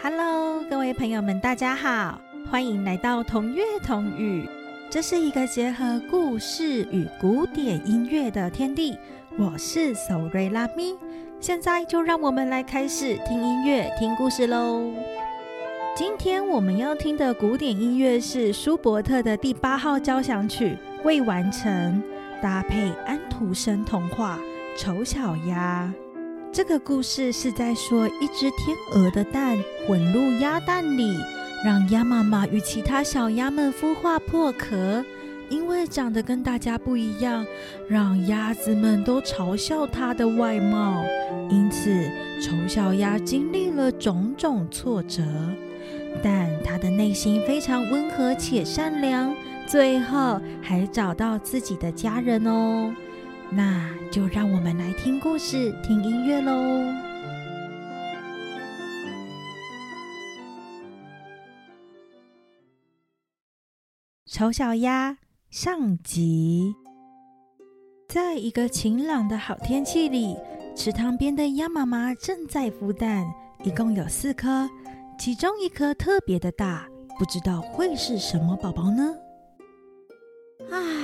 Hello，各位朋友们，大家好，欢迎来到同乐同语。这是一个结合故事与古典音乐的天地。我是索瑞拉咪，现在就让我们来开始听音乐、听故事喽。今天我们要听的古典音乐是舒伯特的第八号交响曲未完成，搭配安徒生童话《丑小鸭》。这个故事是在说一只天鹅的蛋混入鸭蛋里，让鸭妈妈与其他小鸭们孵化破壳。因为长得跟大家不一样，让鸭子们都嘲笑它的外貌，因此丑小鸭经历了种种挫折。但它的内心非常温和且善良，最后还找到自己的家人哦。那就让我们来听故事、听音乐喽。丑小鸭上集，在一个晴朗的好天气里，池塘边的鸭妈妈正在孵蛋，一共有四颗，其中一颗特别的大，不知道会是什么宝宝呢？啊。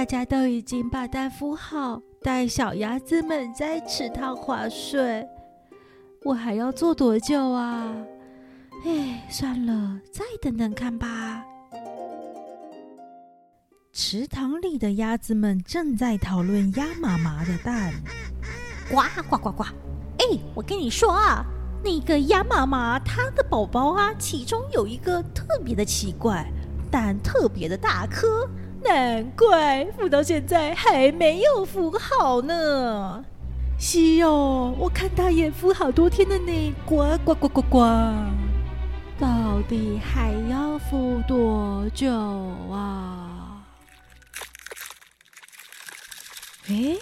大家都已经把蛋孵好，带小鸭子们在池塘划水。我还要做多久啊？哎，算了，再等等看吧。池塘里的鸭子们正在讨论鸭妈妈的蛋。呱呱呱呱！哎，我跟你说啊，那个鸭妈妈它的宝宝啊，其中有一个特别的奇怪，蛋特别的大颗。难怪孵到现在还没有孵好呢。西哦，我看它也孵好多天了呢。呱呱呱呱呱！到底还要孵多久啊？哎，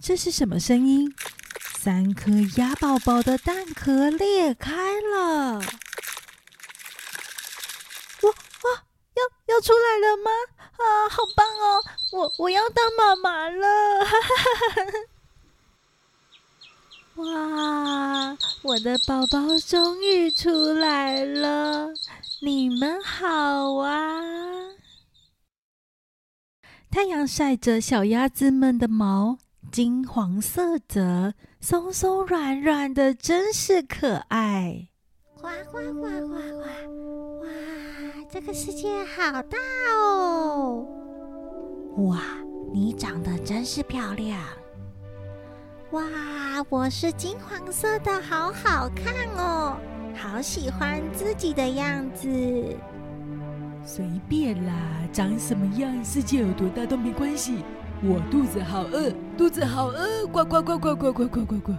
这是什么声音？三颗鸭宝宝的蛋壳裂开了。哇哇！要要出来了吗？啊，好棒哦！我我要当妈妈了！哇，我的宝宝终于出来了！你们好啊！太阳晒着小鸭子们的毛，金黄色泽，松松软软的，真是可爱。呱呱呱呱呱！哇，这个世界好大哦！哇，你长得真是漂亮！哇，我是金黄色的，好好看哦，好喜欢自己的样子。随便啦，长什么样，世界有多大都没关系。我肚子好饿，肚子好饿，呱呱呱呱呱呱呱呱呱。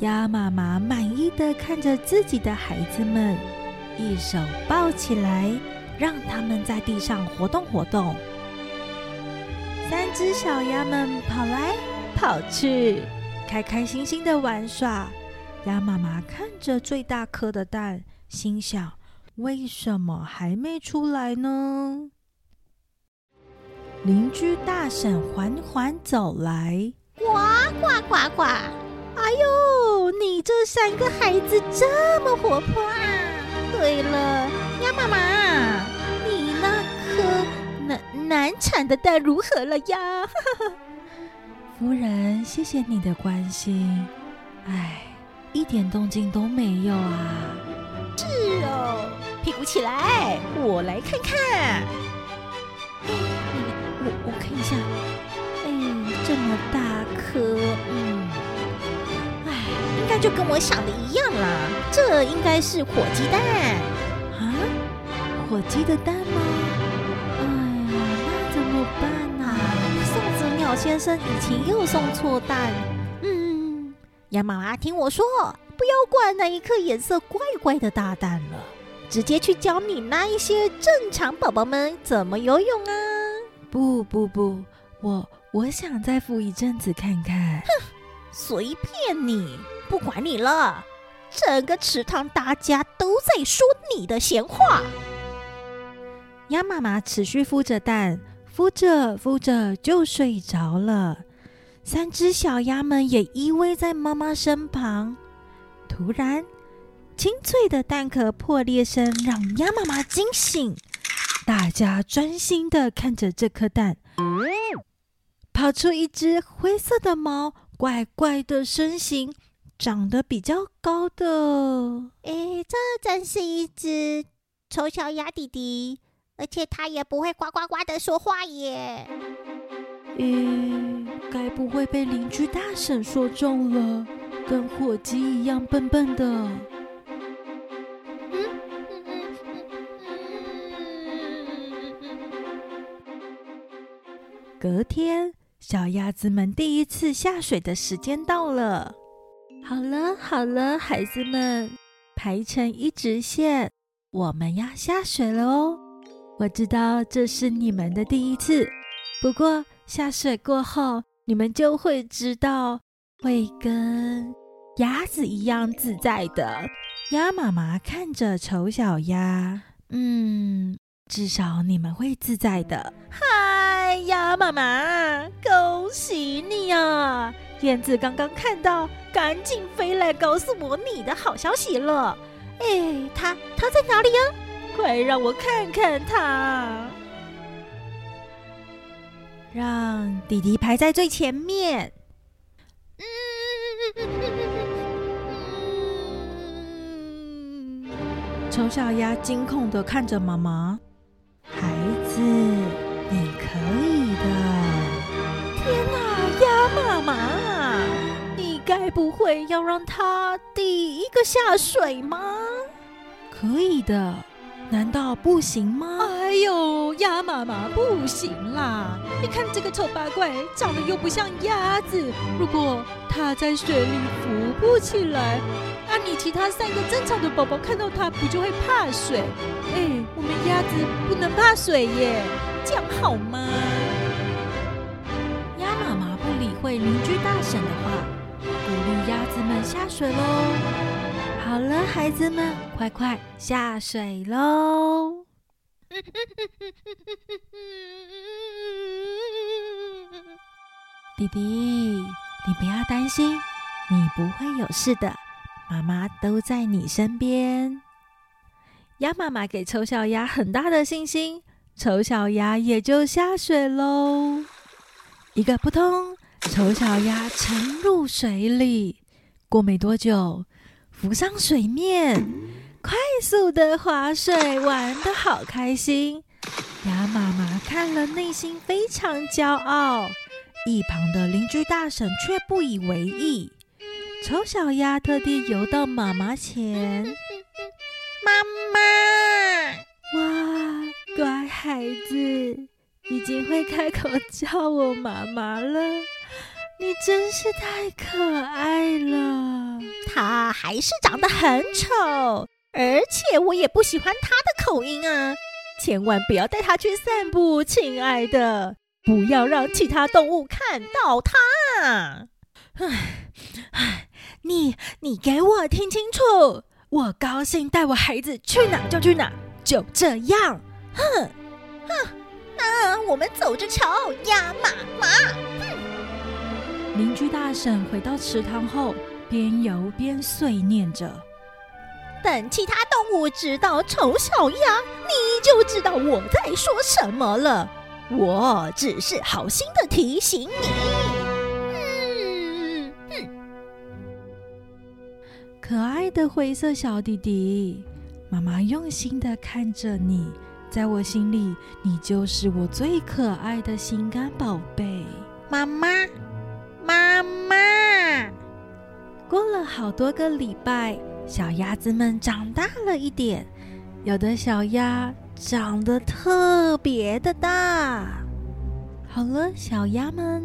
鸭妈妈满意的看着自己的孩子们，一手抱起来，让他们在地上活动活动。三只小鸭们跑来跑去，开开心心的玩耍。鸭妈妈看着最大颗的蛋，心想：为什么还没出来呢？邻居大婶缓缓走来，呱呱呱呱！哎呦，你这三个孩子这么活泼啊！对了，鸭妈妈，你那颗难难产的蛋如何了呀？夫人，谢谢你的关心。哎，一点动静都没有啊！是哦，屁股起来，我来看看。我我看一下，哎，这么大颗，嗯。应该就跟我想的一样啦，这应该是火鸡蛋啊？火鸡的蛋吗？哎呀，那怎么办呢？送子鸟先生以前又送错蛋。嗯，鸭妈妈听我说，不要管那一颗颜色怪怪的大蛋了，直接去教你那一些正常宝宝们怎么游泳啊！不不不，我我想再孵一阵子看看。哼，随便你。不管你了，整个池塘大家都在说你的闲话。鸭妈妈持续孵着蛋，孵着孵着就睡着了。三只小鸭们也依偎在妈妈身旁。突然，清脆的蛋壳破裂声让鸭妈妈惊醒，大家专心的看着这颗蛋，跑出一只灰色的猫，怪怪的身形，长得比较高的。诶，这真是一只丑小鸭弟弟，而且它也不会呱呱呱的说话耶。咦，该不会被邻居大婶说中了，跟火鸡一样笨笨的？隔天，小鸭子们第一次下水的时间到了。好了好了，孩子们，排成一直线，我们要下水了哦。我知道这是你们的第一次，不过下水过后，你们就会知道，会跟鸭子一样自在的。鸭妈妈看着丑小鸭，嗯，至少你们会自在的。哈哎呀妈妈，恭喜你啊！燕子刚刚看到，赶紧飞来告诉我你的好消息了。哎，它它在哪里呀？快让我看看它。让弟弟排在最前面。丑小鸭惊恐的看着妈妈，孩子，该不会要让它第一个下水吗？可以的。难道不行吗？哎呦，鸭妈妈不行啦！你看这个丑八怪，长得又不像鸭子。如果它在水里浮不起来，啊，你其他三个正常的宝宝看到它，不就会怕水？哎，我们鸭子不能怕水耶，这样好吗？鸭妈妈不理会邻居大婶的话，鼓励鸭子们下水喽。好了，孩子们，快快下水喽！弟弟，你不要担心，你不会有事的，妈妈都在你身边。鸭妈妈给丑小鸭很大的信心，丑小鸭也就下水喽。一个扑通，丑小鸭沉入水里。过没多久。浮上水面，快速的划水，玩的好开心。鸭妈妈看了，内心非常骄傲。一旁的邻居大婶却不以为意。丑小鸭特地游到妈妈前，妈妈，哇，乖孩子，已经会开口叫我妈妈了。你真是太可爱了，他还是长得很丑，而且我也不喜欢他的口音啊！千万不要带他去散步，亲爱的，不要让其他动物看到他。唉唉，你你给我听清楚，我高兴带我孩子去哪就去哪，就这样。哼哼，那我们走着瞧，鸭妈妈。哼。邻居大婶回到池塘后，边游边碎念着：“等其他动物知道丑小鸭，你就知道我在说什么了。我只是好心的提醒你。”嗯嗯，可爱的灰色小弟弟，妈妈用心的看着你，在我心里，你就是我最可爱的心肝宝贝，妈妈。妈妈，过了好多个礼拜，小鸭子们长大了一点，有的小鸭长得特别的大。好了，小鸭们，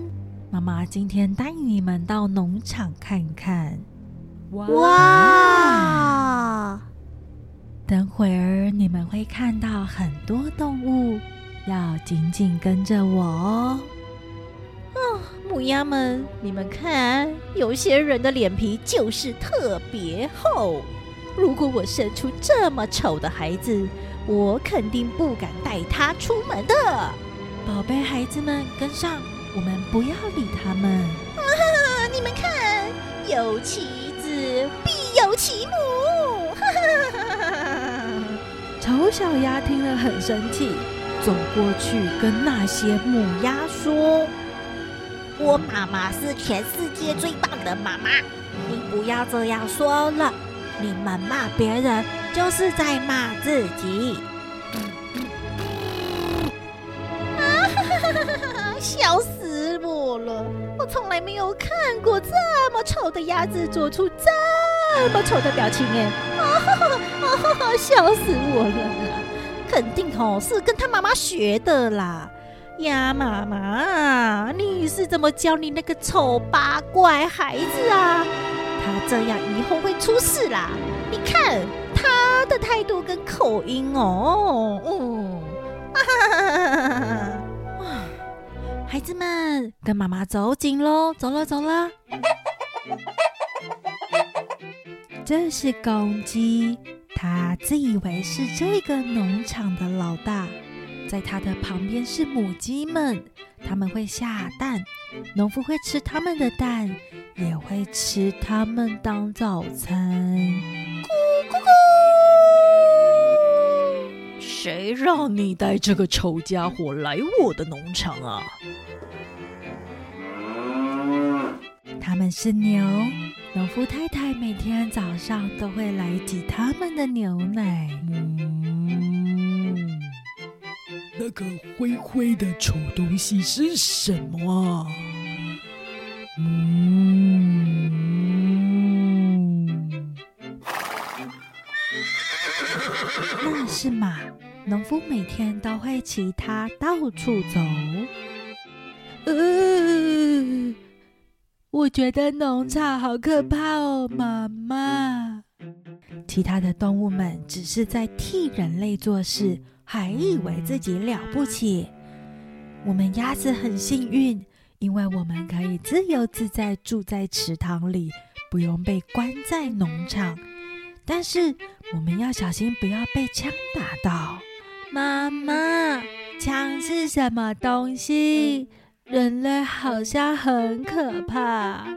妈妈今天带你们到农场看看。哇！等会儿你们会看到很多动物，要紧紧跟着我哦。母鸭们，你们看，有些人的脸皮就是特别厚。如果我生出这么丑的孩子，我肯定不敢带他出门的。宝贝孩子们，跟上，我们不要理他们。你们看，有其子必有其母。丑小鸭听了很生气，走过去跟那些母鸭说：“我妈妈是全世界最棒的妈妈，你不要这样说了。你们骂别人就是在骂自己。”啊！笑死我了！我从来没有看过这么丑的鸭子做出这么丑的表情哎！啊哈哈！笑死我了！肯定哦是跟他妈妈学的啦。鸭妈妈，你是怎么教你那个丑八怪孩子啊？他这样以后会出事啦！你看他的态度跟口音哦，嗯，哈哈哈哈哈哈！孩子们，跟妈妈走紧喽！走了，走了。这是公鸡，它自以为是这个农场的老大。在它的旁边是母鸡们，它们会下蛋，农夫会吃它们的蛋，也会吃它们当早餐。咕咕咕！谁让你带这个丑家伙来我的农场啊？他们是牛，农夫太太每天早上都会来挤他们的牛奶。嗯，那个灰灰的丑东西是什么？嗯，那是马。农夫每天都会骑它到处走。呃。我觉得农场好可怕哦，妈妈。其他的动物们只是在替人类做事，还以为自己了不起。我们鸭子很幸运，因为我们可以自由自在住在池塘里，不用被关在农场。但是我们要小心，不要被枪打到。妈妈，枪是什么东西？人类好像很可怕。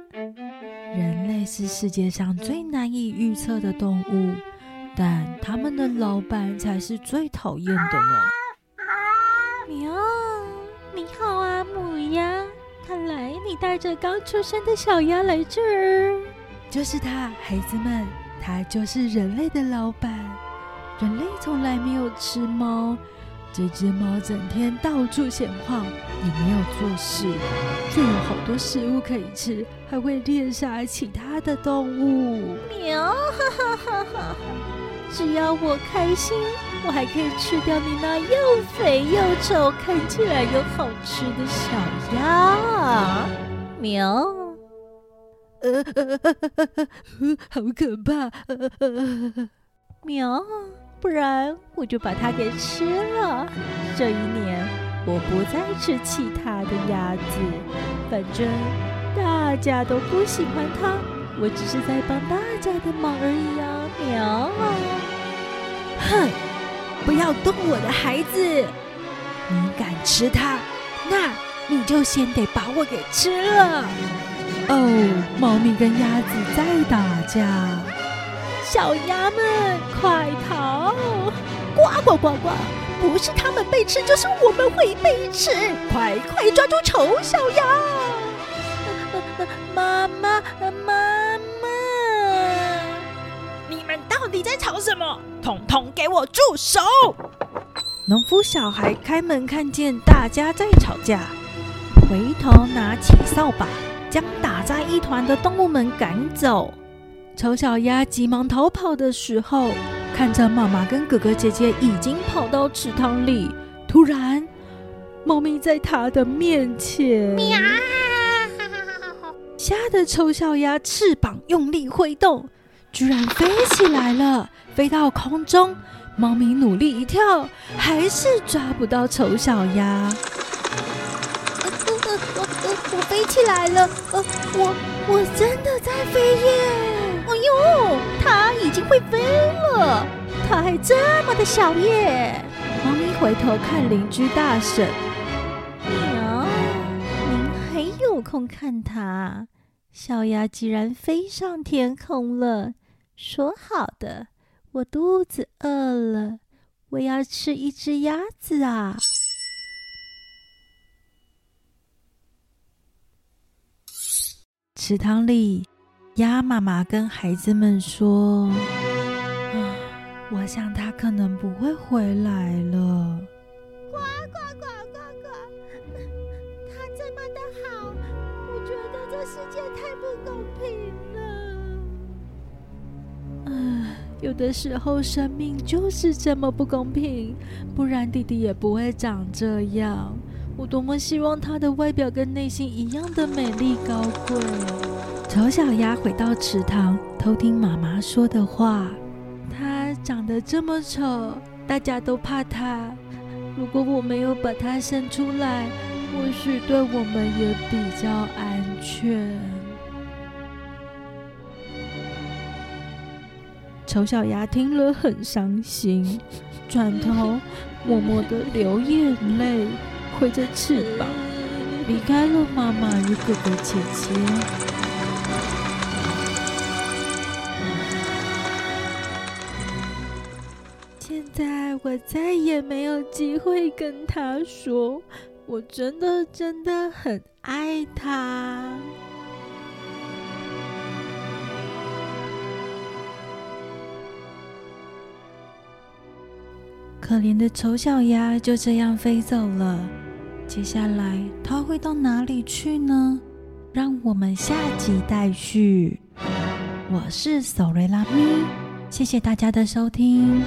人类是世界上最难以预测的动物，但他们的老板才是最讨厌的呢。喵，你好啊，母鸭。看来你带着刚出生的小鸭来这儿。就是他，孩子们，他就是人类的老板。人类从来没有吃猫。这只猫整天到处闲晃，也没有做事，却有好多食物可以吃，还会猎杀其他的动物。喵！哈哈哈哈！只要我开心，我还可以吃掉你那又肥又丑、看起来又好吃的小鸭。喵！呃，好可怕！喵！不然我就把它给吃了。这一年我不再吃其他的鸭子，反正大家都不喜欢它，我只是在帮大家的忙而已啊！喵！哼，不要动我的孩子！你敢吃它，那你就先得把我给吃了。哦，猫咪跟鸭子在打架。小鸭们，快逃！呱呱呱呱！不是他们被吃，就是我们会被吃！快快抓住丑小鸭！妈妈，妈在吵什么？统统给我住手！农夫小孩开门看见大家在吵架，回头拿起扫把，将打在一团的动物们赶走。丑小鸭急忙逃跑的时候，看着妈妈跟哥哥姐姐已经跑到池塘里，突然，猫咪在他的面前，喵！吓得丑小鸭翅膀用力挥动，居然飞起来了，飞到空中。猫咪努力一跳，还是抓不到丑小鸭。我我我飞起来了，呃，我我真的在飞耶！哎呦，它已经会飞了，它还这么的小耶！猫咪回头看邻居大婶，喵，您还有空看它？小鸭既然飞上天空了，说好的，我肚子饿了，我要吃一只鸭子啊！池塘里，鸭妈妈跟孩子们说：“啊，我想它可能不会回来了。”呱呱呱呱呱！它这么的好，我觉得这世界太不公平有的时候生命就是这么不公平，不然弟弟也不会长这样。我多么希望他的外表跟内心一样的美丽高贵。丑小鸭回到池塘，偷听妈妈说的话。它长得这么丑，大家都怕它。如果我没有把它生出来，或许对我们也比较安全。丑小鸭听了很伤心，转头默默的流眼泪。挥着翅膀离开了妈妈与哥哥姐姐。现在我再也没有机会跟他说，我真的真的很爱他。可怜的丑小鸭就这样飞走了。接下来它会到哪里去呢？让我们下集待续。我是索瑞拉咪，谢谢大家的收听。